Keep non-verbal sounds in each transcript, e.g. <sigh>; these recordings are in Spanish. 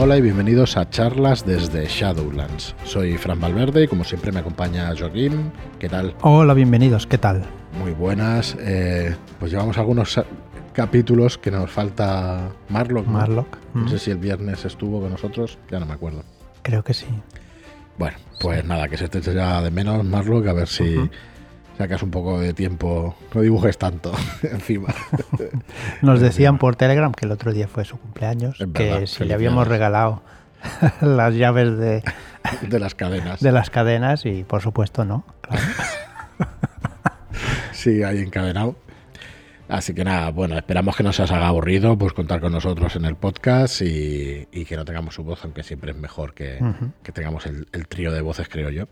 Hola y bienvenidos a charlas desde Shadowlands. Soy Fran Valverde y como siempre me acompaña Joaquín. ¿Qué tal? Hola, bienvenidos. ¿Qué tal? Muy buenas. Eh, pues llevamos algunos capítulos que nos falta Marlock. ¿no? Marlock. No Mm, sé si el viernes estuvo con nosotros, ya no me acuerdo. Creo que sí. Bueno, pues nada, que se te eche ya de menos Marlock, a ver si. Sacas un poco de tiempo, no dibujes tanto <laughs> encima. <laughs> Nos decían por Telegram que el otro día fue su cumpleaños, Es que verdad, si le habíamos regalado <laughs> las llaves de, de las cadenas. de las cadenas y por supuesto no. claro. Sí, ahí encadenado. Así que nada, bueno, esperamos que no se os haga aburrido, pues contar con nosotros en el podcast y, y que no tengamos su voz, aunque siempre es mejor que, que tengamos el, el trío de voces, creo yo.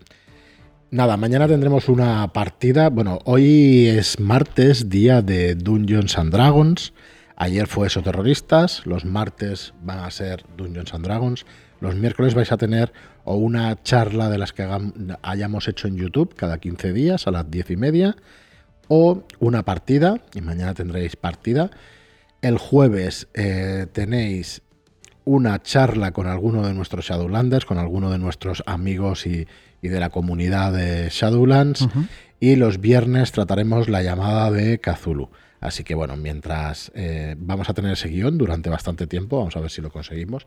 Nada, mañana tendremos una partida. Bueno, hoy es martes, día de Dungeons and Dragons. Ayer fue eso terroristas, los martes van a ser Dungeons and Dragons. Los miércoles vais a tener o una charla de las que hayamos hecho en YouTube cada 15 días a las 10 y media o una partida, y mañana tendréis partida. El jueves eh, tenéis una charla con alguno de nuestros Shadowlanders, con alguno de nuestros amigos y, y de la comunidad de Shadowlands. Y los viernes trataremos la llamada de Cthulhu. Así que bueno, mientras eh, vamos a tener ese guion durante bastante tiempo, vamos a ver si lo conseguimos.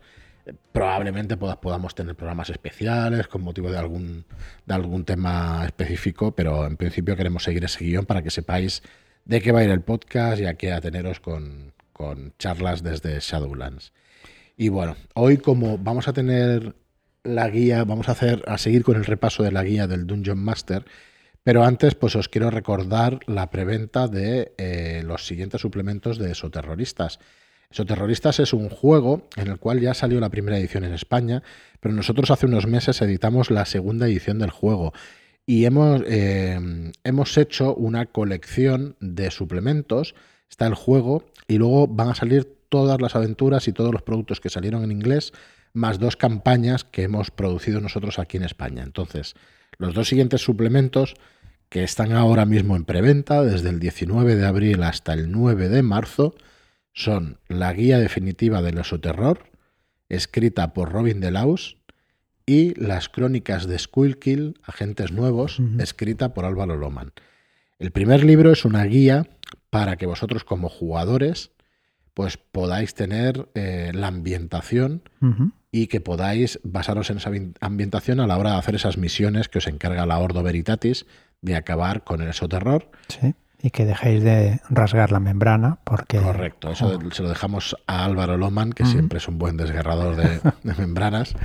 Probablemente poda- podamos tener programas especiales con motivo de algún, de algún tema específico, pero en principio queremos seguir ese guion para que sepáis de qué va a ir el podcast y a qué ateneros con, con charlas desde Shadowlands. Y bueno, hoy como vamos a tener la guía, vamos a hacer a seguir con el repaso de la guía del Dungeon Master, pero antes pues os quiero recordar la preventa de eh, los siguientes suplementos de Esoterroristas. Esoterroristas es un juego en el cual ya salió la primera edición en España, pero nosotros hace unos meses editamos la segunda edición del juego y hemos, eh, hemos hecho una colección de suplementos. Está el juego y luego van a salir todas las aventuras y todos los productos que salieron en inglés, más dos campañas que hemos producido nosotros aquí en España. Entonces, los dos siguientes suplementos que están ahora mismo en preventa desde el 19 de abril hasta el 9 de marzo son la guía definitiva del esoterror, escrita por Robin Delaus, y las crónicas de Skullkill, Agentes Nuevos, escrita por Álvaro Loman. El primer libro es una guía para que vosotros como jugadores pues podáis tener eh, la ambientación y que podáis basaros en esa ambi- ambientación a la hora de hacer esas misiones que os encarga la Ordo Veritatis de acabar con el esoterror. Sí. Y que dejéis de rasgar la membrana porque... Correcto, eso Oh, se lo dejamos a Álvaro Loman, que siempre es un buen desgarrador de, de membranas.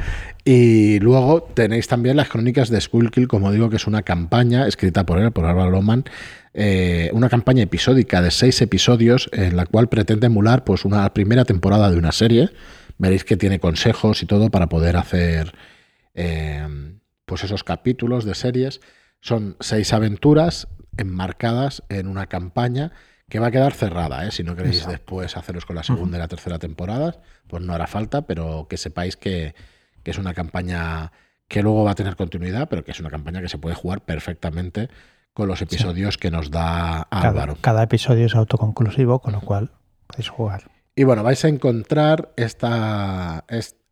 Y luego tenéis también las crónicas de Skullkill, como digo, que es una campaña escrita por él, por Álvaro Loman, eh, una campaña episódica de seis episodios en la cual pretende emular pues, una primera temporada de una serie. Veréis que tiene consejos y todo para poder hacer eh, pues esos capítulos de series. Son seis aventuras enmarcadas en una campaña que va a quedar cerrada, ¿eh? si no queréis Exacto. después haceros con la segunda y la tercera temporada, pues no hará falta, pero que sepáis que, que es una campaña que luego va a tener continuidad, pero que es una campaña que se puede jugar perfectamente con los episodios que nos da Álvaro. cada episodio es autoconclusivo, con lo cual podéis jugar. Y bueno, vais a encontrar esta,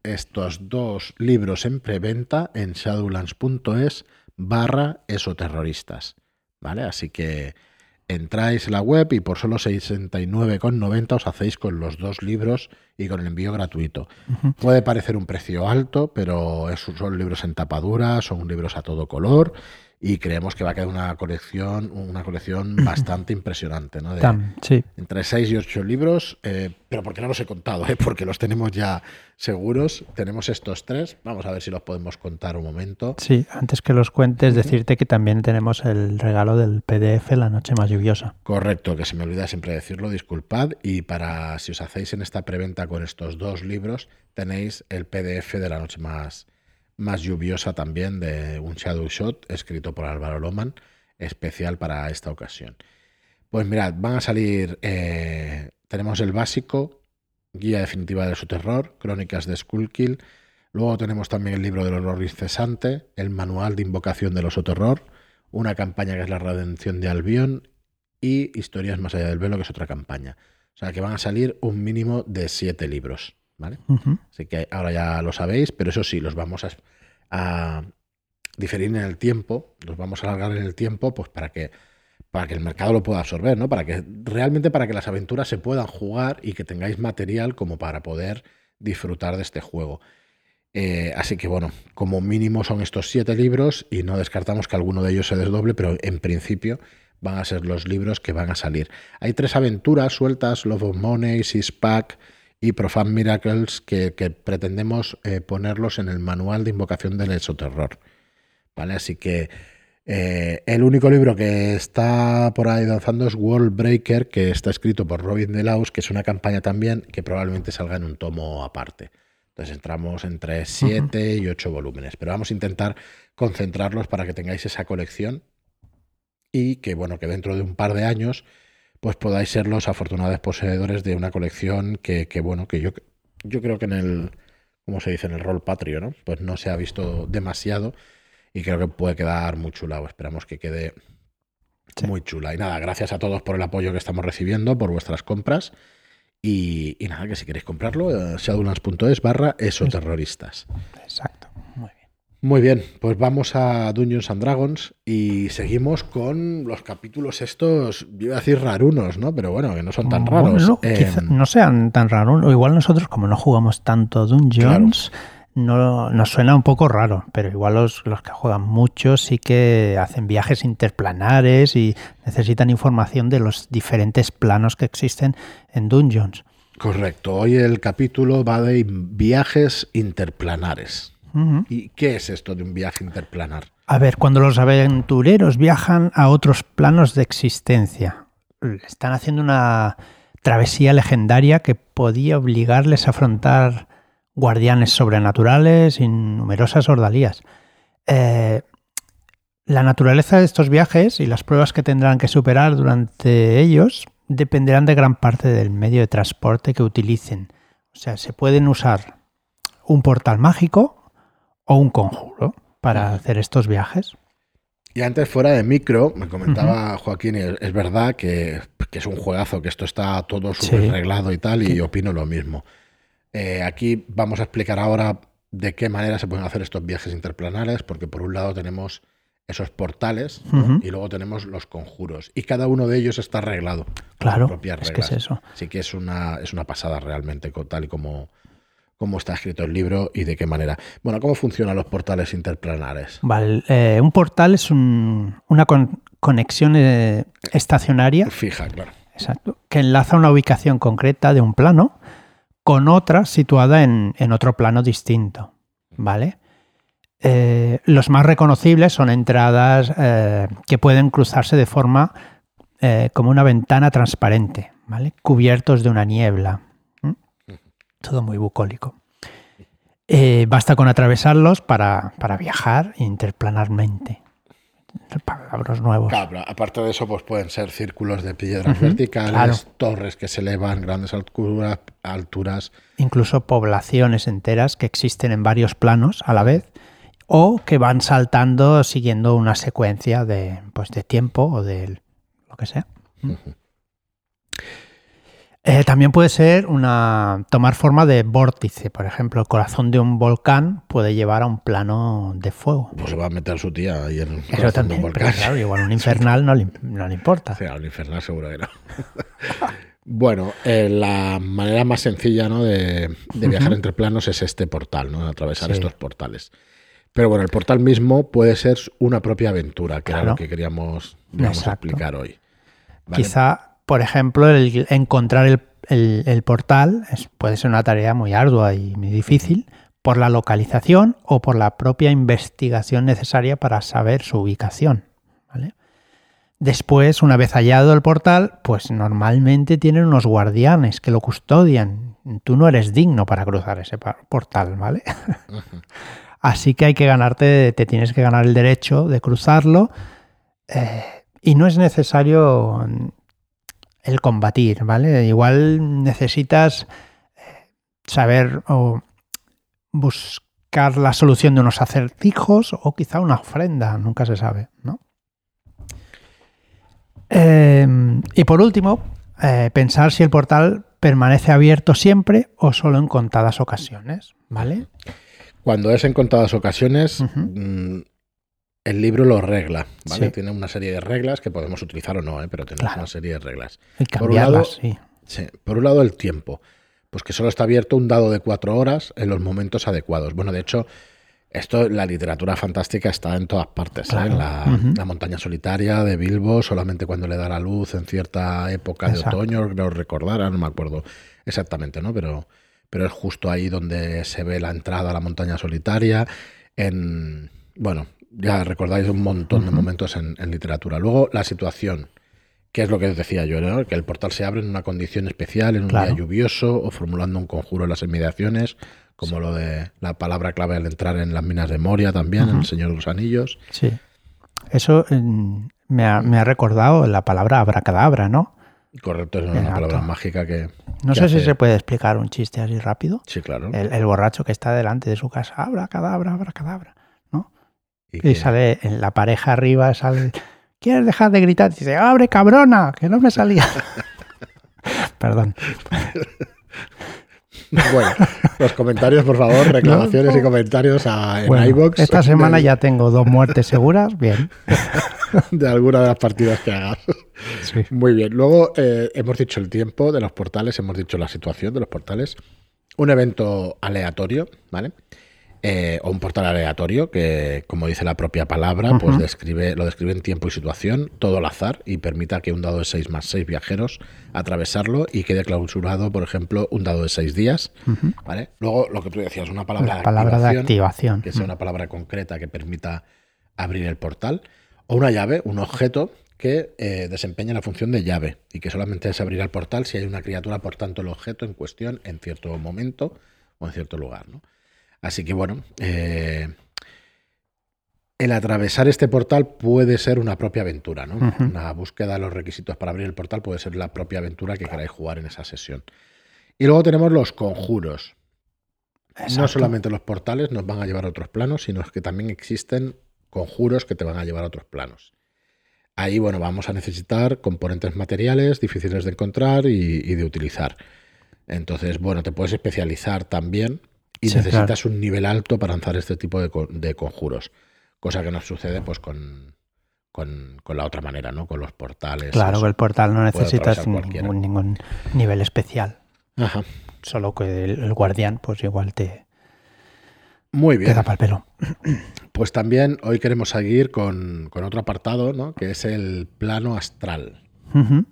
estos dos libros en preventa en shadowlands.es barra esoterroristas. ¿Vale? Así que entráis en la web y por solo 69,90 os hacéis con los dos libros y con el envío gratuito. Puede parecer un precio alto, pero son libros en tapadura, son libros a todo color y creemos que va a quedar una colección, una colección bastante impresionante, ¿no? De- Tam, sí, entre 6 y 8 libros, eh, pero porque no los he contado, ¿eh? porque los tenemos ya seguros. Tenemos estos tres, vamos a ver si los podemos contar un momento. sí. Antes que los cuentes, decirte que también tenemos el regalo del PDF La Noche Más Lluviosa. Correcto, que se me olvida siempre decirlo, disculpad. Y para si os hacéis en esta preventa con estos dos libros, tenéis el PDF de la noche más, más lluviosa también de un Shadow Shot escrito por Álvaro Loman, especial para esta ocasión. Pues mirad, van a salir, eh, tenemos el básico, guía definitiva de su terror, crónicas de Skullkill, luego tenemos también el libro del horror incesante, el manual de invocación del oso terror, una campaña que es la redención de Albion y historias más allá del velo, que es otra campaña. O sea que van a salir un mínimo de siete libros. ¿Vale? Así que ahora ya lo sabéis, pero eso sí, los vamos a, a diferir en el tiempo, los vamos a alargar en el tiempo, pues para que para que el mercado lo pueda absorber, ¿no? Para que realmente para que las aventuras se puedan jugar y que tengáis material como para poder disfrutar de este juego. Eh, así que bueno, como mínimo son estos siete libros y no descartamos que alguno de ellos se desdoble, pero en principio van a ser los libros que van a salir. Hay tres aventuras sueltas, Love of Money, Six Pack y Profound Miracles, que, pretendemos eh, ponerlos en el manual de invocación del exoterror. ¿Vale? Así que eh, el único libro que está por ahí danzando es World Breaker, que está escrito por Robin Delaus, que es una campaña también que probablemente salga en un tomo aparte. Entonces entramos entre 7 y 8 volúmenes, pero vamos a intentar concentrarlos para que tengáis esa colección y que bueno, que dentro de un par de años pues podáis ser los afortunados poseedores de una colección que, bueno, que yo, yo creo que en el, como se dice, en el rol patrio, ¿no? Pues no se ha visto demasiado y creo que puede quedar muy chula. Esperamos que quede muy chula. Y nada, gracias a todos por el apoyo que estamos recibiendo, por vuestras compras. Y, nada, que si queréis comprarlo, eh, shadowlands.es barra esoterroristas. Exacto. Muy bien. Pues vamos a Dungeons and Dragons y seguimos con los capítulos estos, yo iba a decir rarunos, ¿no? Pero bueno, que no son tan raros. no, eh, no sean tan raros. O igual nosotros, como no jugamos tanto Dungeons, no, nos suena un poco raro, pero igual los, los, que juegan mucho sí que hacen viajes interplanares y necesitan información de los diferentes planos que existen en Dungeons. Correcto. Hoy el capítulo va de viajes interplanares. ¿Y qué es esto de un viaje interplanar? A ver, cuando los aventureros viajan a otros planos de existencia, están haciendo una travesía legendaria que podía obligarles a afrontar guardianes sobrenaturales y numerosas ordalías. Eh, la naturaleza de estos viajes y las pruebas que tendrán que superar durante ellos dependerán de gran parte del medio de transporte que utilicen. O sea, se pueden usar un portal mágico o un conjuro para hacer estos viajes. Y antes, fuera de micro, me comentaba Joaquín, es, verdad que, es un juegazo, que esto está todo súper arreglado y tal, y opino lo mismo. Eh, aquí vamos a explicar ahora de qué manera se pueden hacer estos viajes interplanares, porque por un lado tenemos esos portales y luego tenemos los conjuros. Y cada uno de ellos está arreglado. Claro, es que es eso. Así que es una, es una pasada realmente, tal y como, como está escrito el libro y de qué manera. Bueno, ¿cómo funcionan los portales interplanares? Vale, eh, un portal es una conexión eh, estacionaria. Fija, claro. Exacto. Que enlaza una ubicación concreta de un plano con otra situada en, otro plano distinto. ¿Vale? Eh, los más reconocibles son entradas que pueden cruzarse de forma como una ventana transparente, ¿vale? cubiertos de una niebla. Todo muy bucólico. basta con atravesarlos para, para viajar interplanarmente palabras nuevos. aparte de eso, pues pueden ser círculos de piedras verticales, torres que se elevan, grandes alturas, alturas. Incluso poblaciones enteras que existen en varios planos a la vez o que van saltando siguiendo una secuencia de, pues, de tiempo o de lo que sea. Eh, también puede ser una tomar forma de vórtice, por ejemplo, el corazón de un volcán puede llevar a un plano de fuego. Pues se va a meter su tía ahí en el corazón de un volcán. claro, igual un <laughs> infernal no le, no le importa. Sí, un infernal seguro que no. <laughs> bueno, eh, la manera más sencilla ¿no? de, viajar entre planos es este portal, ¿no? atravesar estos portales. Pero bueno, el portal mismo puede ser una propia aventura, que era lo que queríamos explicar hoy. Quizá por ejemplo, el encontrar el, portal puede ser una tarea muy ardua y muy difícil por la localización o por la propia investigación necesaria para saber su ubicación. Después, una vez hallado el portal, pues normalmente tienen unos guardianes que lo custodian. Tú no eres digno para cruzar ese portal, ¿vale? <laughs> Así que hay que ganarte, te tienes que ganar el derecho de cruzarlo. Eh, y no es necesario el combatir, ¿vale? Igual necesitas eh, saber o buscar la solución de unos acertijos o quizá una ofrenda, nunca se sabe, ¿no? Eh, y por último, eh, pensar si el portal permanece abierto siempre o solo en contadas ocasiones, ¿vale? Cuando es en contadas ocasiones, el libro lo regla, ¿vale? Sí. Tiene una serie de reglas que podemos utilizar o no, ¿eh? pero tiene Claro. una serie de reglas. Y Por un lado- cambiarlas, sí. Sí. Por un lado, el tiempo. Pues que solo está abierto un dado de cuatro horas en los momentos adecuados. Bueno, de hecho, esto, la literatura fantástica está en todas partes. ¿eh? En la, montaña solitaria de Bilbo, solamente cuando le da la luz en cierta época de otoño, creo recordar, no me acuerdo exactamente, ¿no? Pero, pero es justo ahí donde se ve la entrada a la montaña solitaria. En, bueno, ya recordáis un montón de momentos en, en literatura. Luego, la situación. ¿Qué es lo que os decía yo? ¿no? Que el portal se abre en una condición especial, en un Claro. día lluvioso o formulando un conjuro en las inmediaciones, como lo de la palabra clave al entrar en las minas de Moria también, en. El Señor de los Anillos. Sí. Eso me, ha, me ha recordado la palabra abracadabra, ¿no? Correcto, es una Exacto. palabra mágica que... No que sé si se puede explicar un chiste así rápido. Sí, claro. El, el borracho que está delante de su casa, abracadabra, abracadabra. Y sale en la pareja arriba, sale, ¿quieres dejar de gritar? Y dice, abre cabrona, que no me salía. <laughs> Perdón. Bueno, los comentarios, por favor, reclamaciones No. y comentarios a, en Bueno, esta semana ya tengo dos muertes seguras. Bien. <laughs> de alguna de las partidas que hagas. Sí. Muy bien. Luego eh, hemos dicho el tiempo de los portales, hemos dicho la situación de los portales. Un evento aleatorio, ¿vale? Eh, o un portal aleatorio que, como dice la propia palabra, pues describe, lo describe en tiempo y situación, todo al azar, y permita que un dado de 6 más 6 viajeros atravesarlo y quede clausurado, por ejemplo, un dado de 6 días. ¿vale? Luego, lo que tú decías, una palabra, La palabra de activación. que sea una palabra concreta que permita abrir el portal, o una llave, un objeto que eh, desempeña la función de llave y que solamente se abrirá el portal si hay una criatura, por tanto, el objeto en cuestión en cierto momento o en cierto lugar. ¿no? Así que bueno, eh, el atravesar este portal puede ser una propia aventura, ¿no? Una búsqueda de los requisitos para abrir el portal puede ser la propia aventura que queráis jugar en esa sesión. Y luego tenemos los conjuros. No solamente los portales nos van a llevar a otros planos, sino que también existen conjuros que te van a llevar a otros planos. Ahí, bueno, vamos a necesitar componentes materiales difíciles de encontrar y, y de utilizar. Entonces, bueno, te puedes especializar también y Sí, necesitas un nivel alto para lanzar este tipo de, co- de conjuros. Cosa que no sucede pues con, con, con la otra manera, ¿no? Con los portales. Claro que el portal no necesitas ningún, ningún nivel especial. Ajá. Solo que el, el guardián, pues igual te, Muy te bien. da para el pelo. <clears throat> Pues también hoy queremos seguir con, con otro apartado, ¿no? Que es el plano astral. Ujú.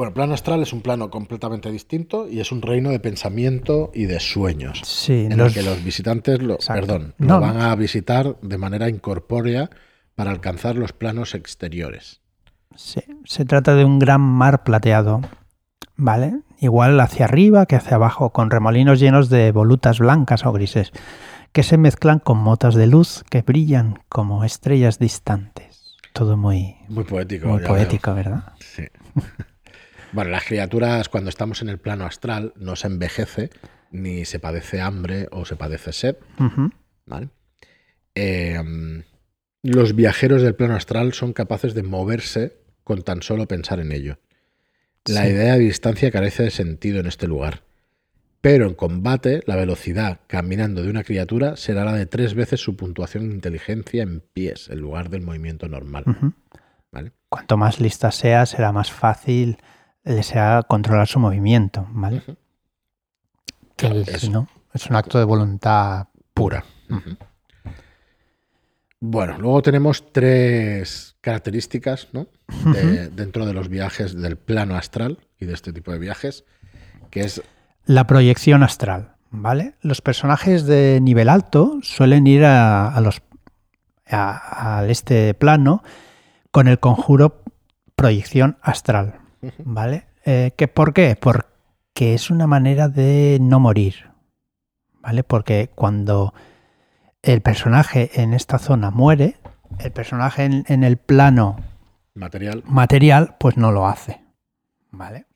Bueno, el plano astral es un plano completamente distinto y es un reino de pensamiento y de sueños. Sí, En los- el que los visitantes lo, Exacto. perdón, No. lo van a visitar de manera incorpórea para alcanzar los planos exteriores. Sí, se trata de un gran mar plateado, ¿vale? Igual hacia arriba que hacia abajo, con remolinos llenos de volutas blancas o grises, que se mezclan con motas de luz que brillan como estrellas distantes. Todo muy, Muy poético. muy poético, ¿verdad? Sí. <laughs> bueno, las criaturas cuando estamos en el plano astral no se envejece ni se padece hambre o se padece sed. ¿vale? Eh, los viajeros del plano astral son capaces de moverse con tan solo pensar en ello. La Sí. idea de distancia carece de sentido en este lugar. Pero en combate, la velocidad caminando de una criatura será la de tres veces su puntuación de inteligencia en pies, en lugar del movimiento normal. Cuanto más lista sea, será más fácil le sea controlar su movimiento, ¿vale? Que Claro, si no, es un acto de voluntad pura. Ujú. Bueno, luego tenemos tres características ¿no? De- dentro de los viajes del plano astral y de este tipo de viajes, que es La proyección astral, ¿vale? Los personajes de nivel alto suelen ir a, a los a, a este plano con el conjuro proyección astral, ¿vale? Eh, ¿que ¿Por qué? Porque es una manera de no morir, ¿vale? Porque cuando el personaje en esta zona muere, el personaje en- en el plano material. material, pues no lo hace. ¿Vale?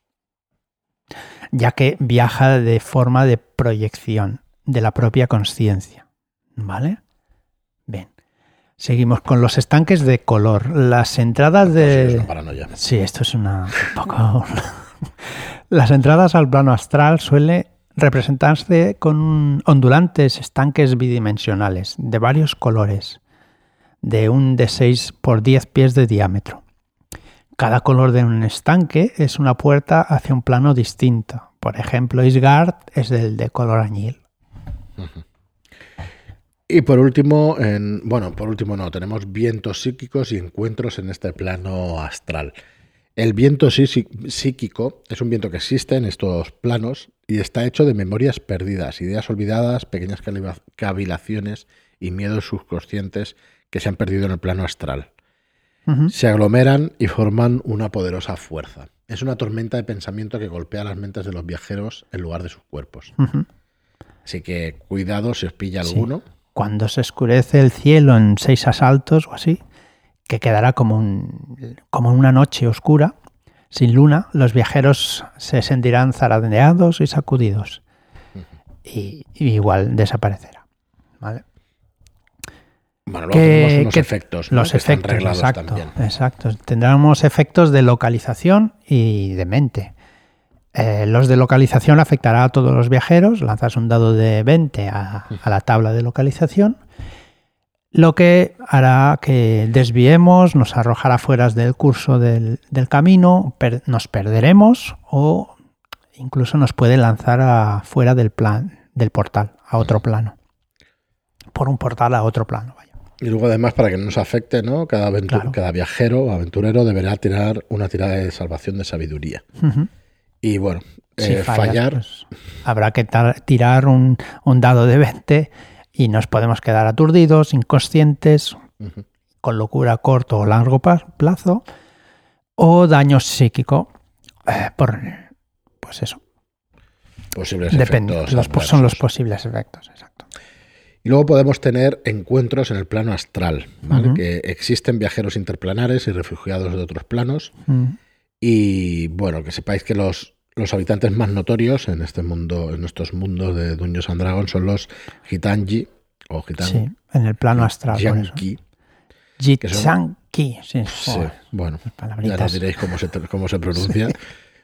Ya que viaja de forma de proyección de la propia conciencia. ¿Vale? Seguimos con los estanques de color. Las entradas sí, es de. una paranoia. Sí, esto es una. un poco. <laughs> Las entradas al plano astral suele representarse con ondulantes estanques bidimensionales de varios colores, de un de 6 por 10 pies de diámetro. Cada color de un estanque es una puerta hacia un plano distinto. Por ejemplo, Isgard es el de color añil. Y por último, en, bueno, por último no, tenemos vientos psíquicos y encuentros en este plano astral. El viento psíquico es un viento que existe en estos planos y está hecho de memorias perdidas, ideas olvidadas, pequeñas cavilaciones y miedos subconscientes que se han perdido en el plano astral. Se aglomeran y forman una poderosa fuerza. Es una tormenta de pensamiento que golpea las mentes de los viajeros en lugar de sus cuerpos. Así que cuidado si os pilla alguno. Cuando se oscurece el cielo en seis asaltos o así, que quedará como, un, como una noche oscura, sin luna, los viajeros se sentirán zaradeados y sacudidos. Y, igual desaparecerá. ¿Vale? Bueno, luego tenemos unos efectos. Los efectos, exacto, exacto. Tendremos efectos de localización y de mente. Eh, los de localización afectará a todos los viajeros. Lanzas un dado de 20 a, a la tabla de localización lo que hará que desviemos, nos arrojará fuera del curso del, camino, nos perderemos o incluso nos puede lanzar a, fuera del plan, del portal, a otro plano. Por un portal a otro plano, vaya. Y luego además, para que no nos afecte, ¿no? Cada, cada viajero o aventurero deberá tirar una tirada de salvación de sabiduría. Y bueno, eh, fallar... Pues, habrá que tirar un, un dado de 20 y nos podemos quedar aturdidos, inconscientes, con locura a corto o largo plazo, o daño psíquico eh, por, pues eso. Posibles efectos. Los, son los posibles efectos, exacto. Y luego podemos tener encuentros en el plano astral, ¿vale? que existen viajeros interplanares y refugiados de otros planos. Y bueno, que sepáis que los, los habitantes más notorios en este mundo, en estos mundos de Dungeons and Dragons son los Gitanji o Gitan. Sí, en el plano astral. Gitanji. Gitanji. Sí, sí, bueno, ya nos diréis cómo se, cómo se <laughs> pronuncia.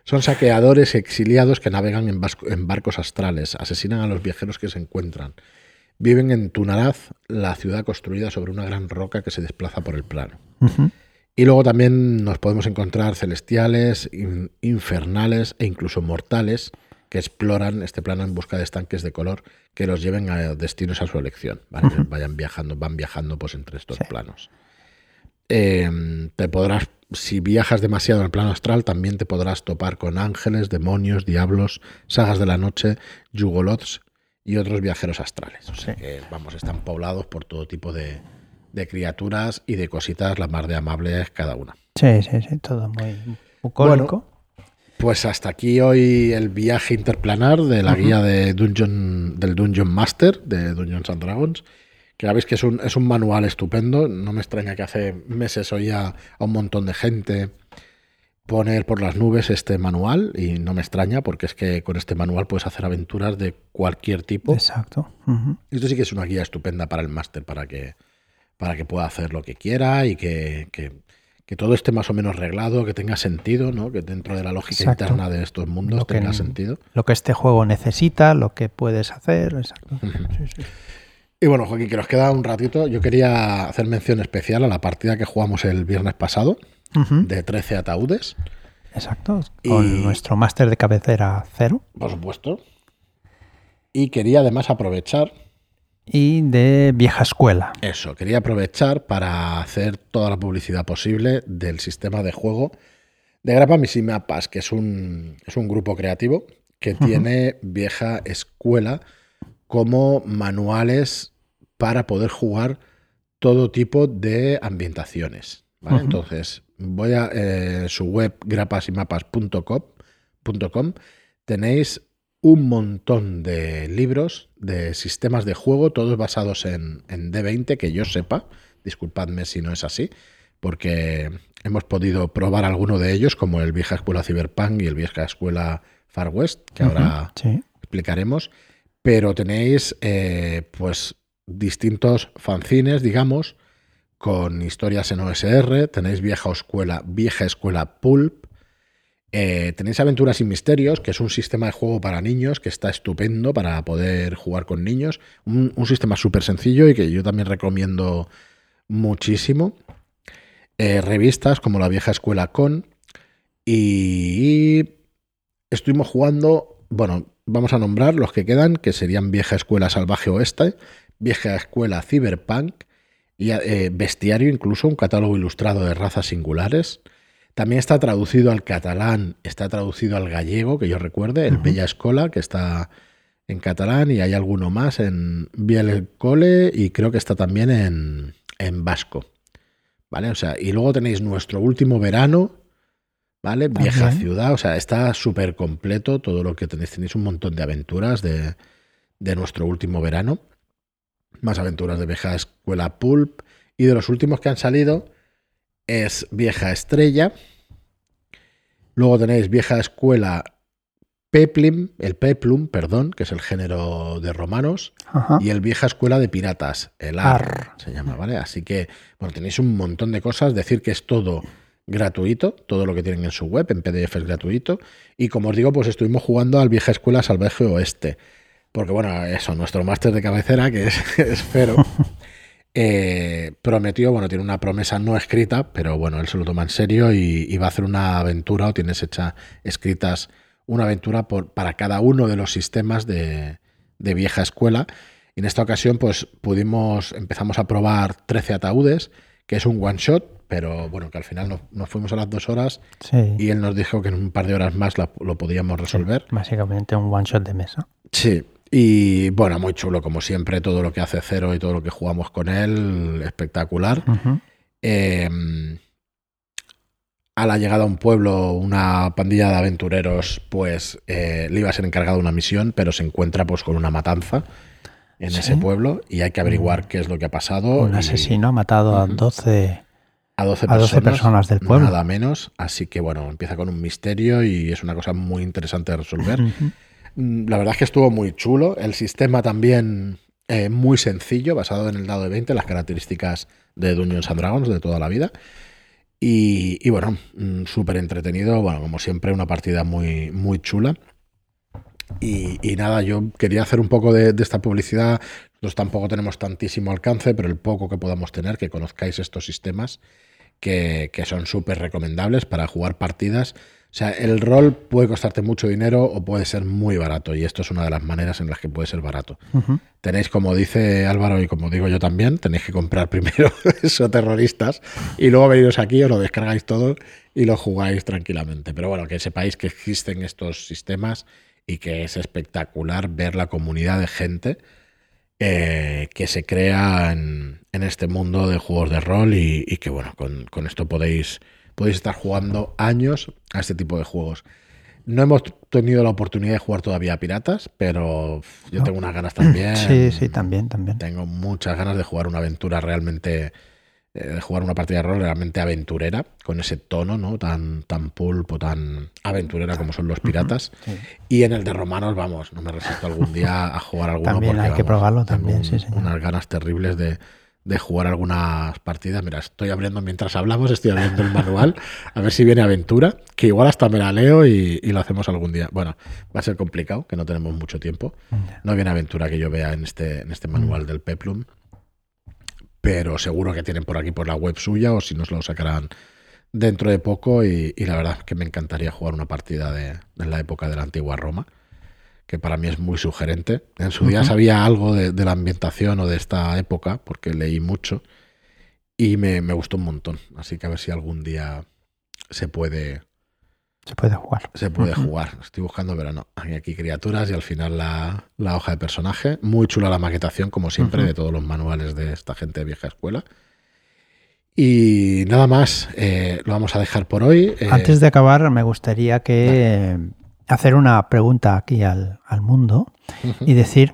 Son saqueadores exiliados que navegan en, en, barcos astrales, asesinan a los viajeros que se encuentran. Viven en Tunaraz, la ciudad construida sobre una gran roca que se desplaza por el plano. Y luego también nos podemos encontrar celestiales, infernales e incluso mortales que exploran este plano en busca de estanques de color que los lleven a destinos a su elección. Vayan viajando, van viajando pues entre estos planos. Em, te podrás, si viajas demasiado el plano astral, también te podrás topar con ángeles, demonios, diablos, sagas de la noche, yugolots y otros viajeros astrales. O sea que, vamos, están poblados por todo tipo de, de criaturas y de cositas la más de amables cada una. Sí, sí, sí, todo muy bucólico. pues hasta aquí hoy el viaje interplanar de la guía de Dungeon, del Dungeon Master de Dungeons and Dragons. Que ya veis que es un, es un manual estupendo. No me extraña que hace meses oía a un montón de gente poner por las nubes este manual y no me extraña porque es que con este manual puedes hacer aventuras de cualquier tipo. Exacto. Esto sí que es una guía estupenda para el máster, para que para que pueda hacer lo que quiera y que, todo esté más o menos reglado, que tenga sentido, ¿no? que dentro de la lógica interna de estos mundos tenga sentido. Lo que este juego necesita, lo que puedes hacer, exacto. Y bueno, Joaquín, que nos queda un ratito, yo quería hacer mención especial a la partida que jugamos el viernes pasado, de 13 ataúdes. Exacto, con nuestro máster de cabecera cero. Por supuesto. Y quería además aprovechar y de vieja escuela. Eso, quería aprovechar para hacer toda la publicidad posible del sistema de juego de Grapa Mapas, que es un, es un grupo creativo que tiene vieja escuela como manuales para poder jugar todo tipo de ambientaciones. Entonces, voy a eh, su web grapasimapas.com. Tenéis un montón de libros de sistemas de juego, todos basados en, D20, que yo sepa, disculpadme si no es así, porque hemos podido probar alguno de ellos, como el Vieja Escuela Cyberpunk y el Vieja Escuela Far West, que ahora explicaremos, pero tenéis eh, pues distintos fanzines, digamos, con historias en OSR, tenéis Vieja Escuela, Vieja Escuela Pulp, Eh, tenéis Aventuras y Misterios, que es un sistema de juego para niños que está estupendo para poder jugar con niños. Un, un sistema súper sencillo y que yo también recomiendo muchísimo. Eh, revistas como La Vieja Escuela Con. Y estuvimos jugando, bueno, vamos a nombrar los que quedan, que serían Vieja Escuela Salvaje Oeste, Vieja Escuela Cyberpunk, y eh, Bestiario, incluso un catálogo ilustrado de razas singulares. También está traducido al catalán, está traducido al gallego, que yo recuerde, el Bella Escola, que está en catalán, y hay alguno más en Biel Cole, y creo que está también en, en vasco. ¿Vale? O sea, y luego tenéis nuestro último verano, ¿vale? Vieja ciudad, o sea, está súper completo todo lo que tenéis. Tenéis un montón de aventuras de, de nuestro último verano, más aventuras de vieja escuela Pulp, y de los últimos que han salido es Vieja Estrella. Luego tenéis Vieja Escuela Peplum, el Peplum, perdón, que es el género de romanos, y el Vieja Escuela de Piratas, el AR, se llama, ¿vale? Así que, bueno, tenéis un montón de cosas, decir que es todo gratuito, todo lo que tienen en su web, en PDF es gratuito, y como os digo, pues estuvimos jugando al Vieja Escuela Salvaje Oeste, porque bueno, eso, nuestro máster de cabecera, que es, <laughs> es Fero, <laughs> eh, prometió, bueno, tiene una promesa no escrita, pero bueno, él se lo toma en serio y, va a hacer una aventura o tienes hecha escritas una aventura por, para cada uno de los sistemas de, vieja escuela. Y en esta ocasión, pues pudimos, empezamos a probar 13 ataúdes, que es un one shot, pero bueno, que al final nos, fuimos a las dos horas y él nos dijo que en un par de horas más lo podíamos resolver. básicamente un one shot de mesa. Sí, y bueno, muy chulo, como siempre, todo lo que hace Cero y todo lo que jugamos con él, espectacular. Em, a la llegada a un pueblo, una pandilla de aventureros, pues eh, le iba a ser encargado una misión, pero se encuentra pues con una matanza en ese pueblo y hay que averiguar mm. qué es lo que ha pasado. Un asesino ha matado a 12, a 12, personas, del pueblo. Nada menos, así que bueno, empieza con un misterio y es una cosa muy interesante de resolver. La verdad es que estuvo muy chulo. El sistema también eh, muy sencillo, basado en el dado de 20, las características de Dungeons and Dragons de toda la vida. Y, bueno, mm, súper entretenido. Bueno, como siempre, una partida muy, muy chula. Y, nada, yo quería hacer un poco de, esta publicidad. Nosotros tampoco tenemos tantísimo alcance, pero el poco que podamos tener, que conozcáis estos sistemas, que, que son súper recomendables para jugar partidas o sea, el rol puede costarte mucho dinero o puede ser muy barato y esto es una de las maneras en las que puede ser barato. Tenéis, como dice Álvaro y como digo yo también, tenéis que comprar <laughs> primero esos terroristas y luego veniros aquí, os lo descargáis todo y lo jugáis tranquilamente. Pero bueno, que sepáis que existen estos sistemas y que es espectacular ver la comunidad de gente eh, que se crea en, este mundo de juegos de rol y, que bueno, con esto podéis podéis estar jugando años a este tipo de juegos. No hemos tenido la oportunidad de jugar todavía a Piratas, pero yo tengo unas ganas también. Sí, sí, también, también. Tengo muchas ganas de jugar una aventura realmente, eh, de jugar una partida de rol realmente aventurera, con ese tono, ¿no? Tan, tan pulpo, tan aventurera como son los piratas. Y en el de romanos, vamos, no me resisto algún día a jugar alguno. También hay que probarlo también, sí, Unas ganas terribles de, de jugar algunas partidas. Mira, estoy abriendo mientras hablamos, estoy abriendo el manual, a ver si viene aventura, que igual hasta me la leo y, lo hacemos algún día. Bueno, va a ser complicado, que no tenemos mucho tiempo. No viene aventura que yo vea en este, en este manual del Peplum, pero seguro que tienen por aquí por la web suya o si nos lo sacarán dentro de poco y, la verdad es que me encantaría jugar una partida de, de la época de la antigua Roma que para mí es muy sugerente. En su día sabía algo de, la ambientación o de esta época, porque leí mucho, y me, gustó un montón. Así que a ver si algún día se puede... Se puede jugar. Se puede jugar. Estoy buscando, pero no. Hay aquí criaturas y al final la, hoja de personaje. Muy chula la maquetación, como siempre, de todos los manuales de esta gente de vieja escuela. Y nada más, eh, lo vamos a dejar por hoy. Eh, Antes de acabar, me gustaría que hacer una pregunta aquí al, mundo y decir,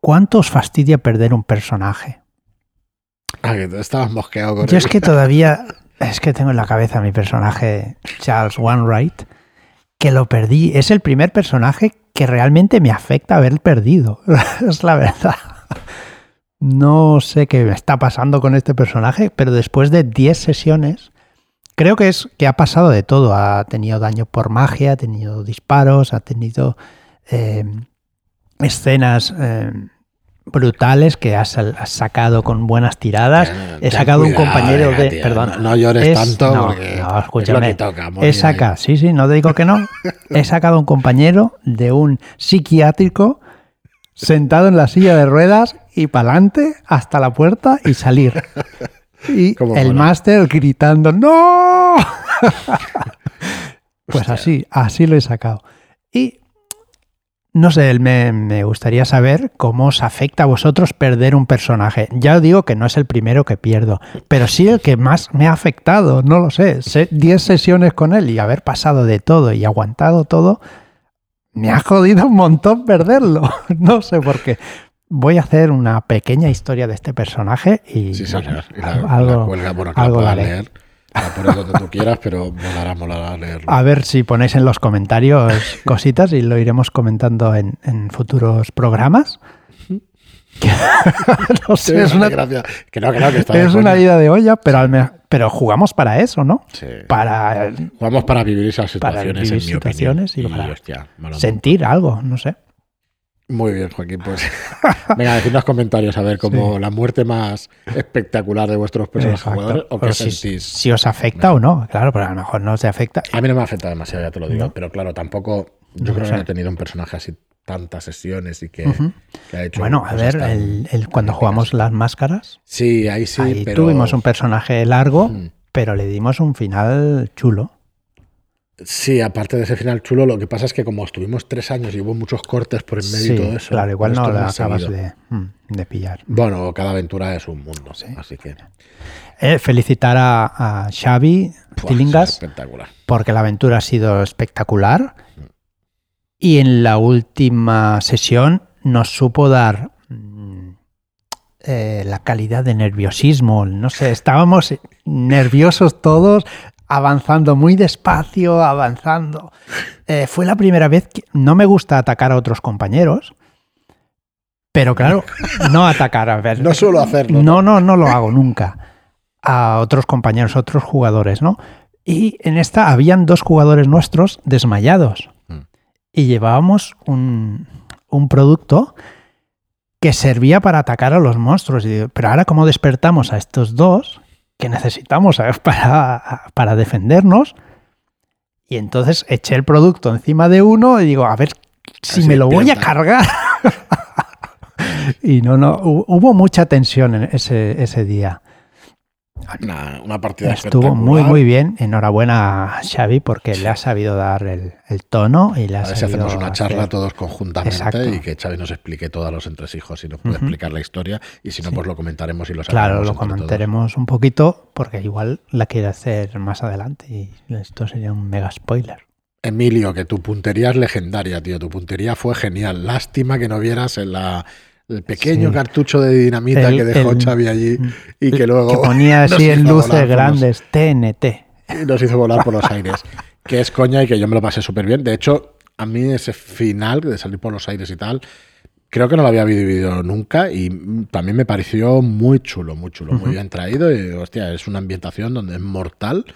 ¿cuánto os fastidia perder un personaje? Ah, que estabas mosqueado con Yo es que <laughs> todavía, es que tengo en la cabeza mi personaje Charles Wainwright, que lo perdí. Es el primer personaje que realmente me afecta haber perdido. <laughs> es la verdad. No sé qué me está pasando con este personaje, pero después de 10 sesiones creo que es que ha pasado de todo. Ha tenido daño por magia, ha tenido disparos, ha tenido eh, escenas eh, brutales que has, has sacado con buenas tiradas. Ten- He sacado un compañero venga, de. tío, perdón. No, no llores Es- tanto no, porque no, es lo escúchame. que toca. He sacado, sí, sí, no te digo que no. <laughs> He sacado un compañero de un psiquiátrico sentado en la silla de ruedas y para adelante hasta la puerta y salir. <laughs> Y el mola. máster gritando, ¡No! <laughs> pues Hostia. así, así lo he sacado. Y no sé, me, me gustaría saber cómo os afecta a vosotros perder un personaje. Ya os digo que no es el primero que pierdo, pero sí el que más me ha afectado, no lo sé. Se- 10 sesiones con él y haber pasado de todo y aguantado todo, me ha jodido un montón perderlo. <laughs> No sé por qué. Voy a hacer una pequeña historia de este personaje y Sí, bueno, señor. Y la, algo, la cuelga, bueno, que algo la puedas daré. leer. La pones donde tú quieras, pero molará, molará leerlo. A ver si ponéis en los comentarios <laughs> cositas y lo iremos comentando en, en futuros programas. <laughs> No Sí, sé, es una, gracia. Que no, que no, que está de es una coña. ida de olla, pero, al me- pero jugamos para eso, ¿no? Sí. Para Jugamos para vivir esas Para situaciones, vivir en mi opinión. y para hostia, sentir algo, no sé. Muy bien, Joaquín. Pues <laughs> venga, decid en los comentarios a ver como la muerte más espectacular de vuestros personajes jugadores o qué si, sentís. si os afecta o no, claro, pero a lo mejor no os afecta. A mí no me afecta demasiado, ya te lo digo. No. Pero claro, tampoco. Yo No creo que no he tenido un personaje así tantas sesiones y que, Ujú. que ha hecho. Bueno, a ver, el, el- cuando jugamos las máscaras, Sí, ahí sí. ahí pero... tuvimos un personaje largo, Mm. pero le dimos un final chulo. Sí, aparte de ese final chulo, lo que pasa es que como estuvimos tres años y hubo muchos cortes por en medio Sí, y todo eso. claro, igual no la acabas de, mm, de pillar. Bueno, cada aventura es un mundo, Sí. así que. Eh, felicitar a, a Xavi Tilingas espectacular. porque la aventura ha sido espectacular y en la última sesión nos supo dar mm, eh, la calidad de nerviosismo. No sé, estábamos nerviosos todos, avanzando muy despacio, avanzando. Eh, fue la primera vez que no me gusta atacar a otros compañeros. Pero claro, no atacar a ver. <laughs> No suelo hacerlo. No, no, no lo hago nunca. A otros compañeros, otros jugadores, ¿no? Y en esta habían dos jugadores nuestros desmayados. Mm. Y llevábamos un, un producto que servía para atacar a los monstruos. Pero ahora, ¿cómo despertamos a estos dos que necesitamos ¿sabes? <laughs> para, para defendernos? Y entonces eché el producto encima de uno y digo, a ver si Así me lo voy a cargar. <laughs> y no, no, hu- hubo mucha tensión en ese, ese día. Una, una partida Estuvo muy, muy bien. Enhorabuena a Xavi porque le ha sabido dar el, el tono y le ha A ver si sabido hacemos una charla todos conjuntamente Exacto. y que Xavi nos explique todos los entresijos y nos puede Ujú. explicar la historia. Y si no, Sí. pues lo comentaremos y lo Claro, sacaremos lo todos. comentaremos un poquito porque igual la quiere hacer más adelante y esto sería un mega spoiler. Emilio, que tu puntería es legendaria, tío. Tu puntería fue genial. Lástima que no vieras en la, el pequeño Sí. cartucho de dinamita El- que dejó el- Xavi allí y que luego Que ponía así en luces grandes TNT. y nos hizo volar por los aires. <laughs> que es coña y que yo me lo pasé súper bien. De hecho, a mí ese final de salir por los aires y tal, creo que no lo había vivido nunca y también me pareció muy chulo, muy chulo, muy bien traído y hostia, es una ambientación donde es mortal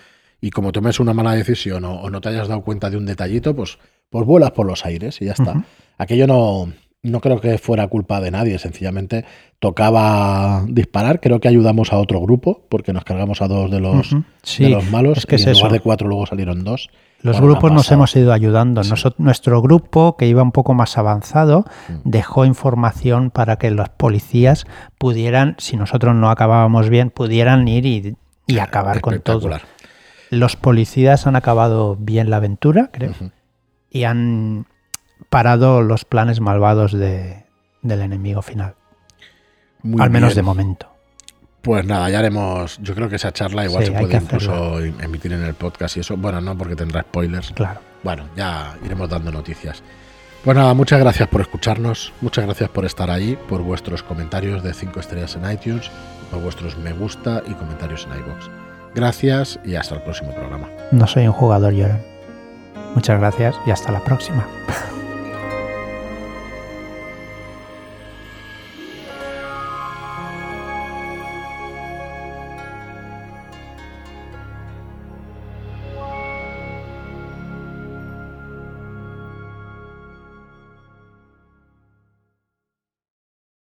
y como tomes una mala decisión o, o no te hayas dado cuenta de un detallito, pues, pues vuelas por los aires y ya está. Aquello no, no creo que fuera culpa de nadie, sencillamente tocaba disparar, creo que ayudamos a otro grupo porque nos cargamos a dos de los, de Sí, los malos es que y es en lugar de cuatro luego salieron dos. Los Bueno, grupos nos hemos ido ayudando. Nuestro grupo, que iba un poco más avanzado, Mm. dejó información para que los policías pudieran, si nosotros no acabábamos bien, pudieran ir y, y acabar con todo. Los policías han acabado bien la aventura, creo, y han parado los planes malvados de- del enemigo final. Muy al menos bien. de momento. Pues nada, ya haremos. Yo creo que esa charla igual Sí, se puede incluso emitir en el podcast y eso. Bueno, no porque tendrá spoilers. Claro. Bueno, ya iremos dando noticias. Pues nada, muchas gracias por escucharnos, muchas gracias por estar ahí, por vuestros comentarios de 5 estrellas en iTunes, por vuestros me gusta y comentarios en iBox. Gracias y hasta el próximo programa. No soy un jugador llorón. Muchas gracias y hasta la próxima. <laughs>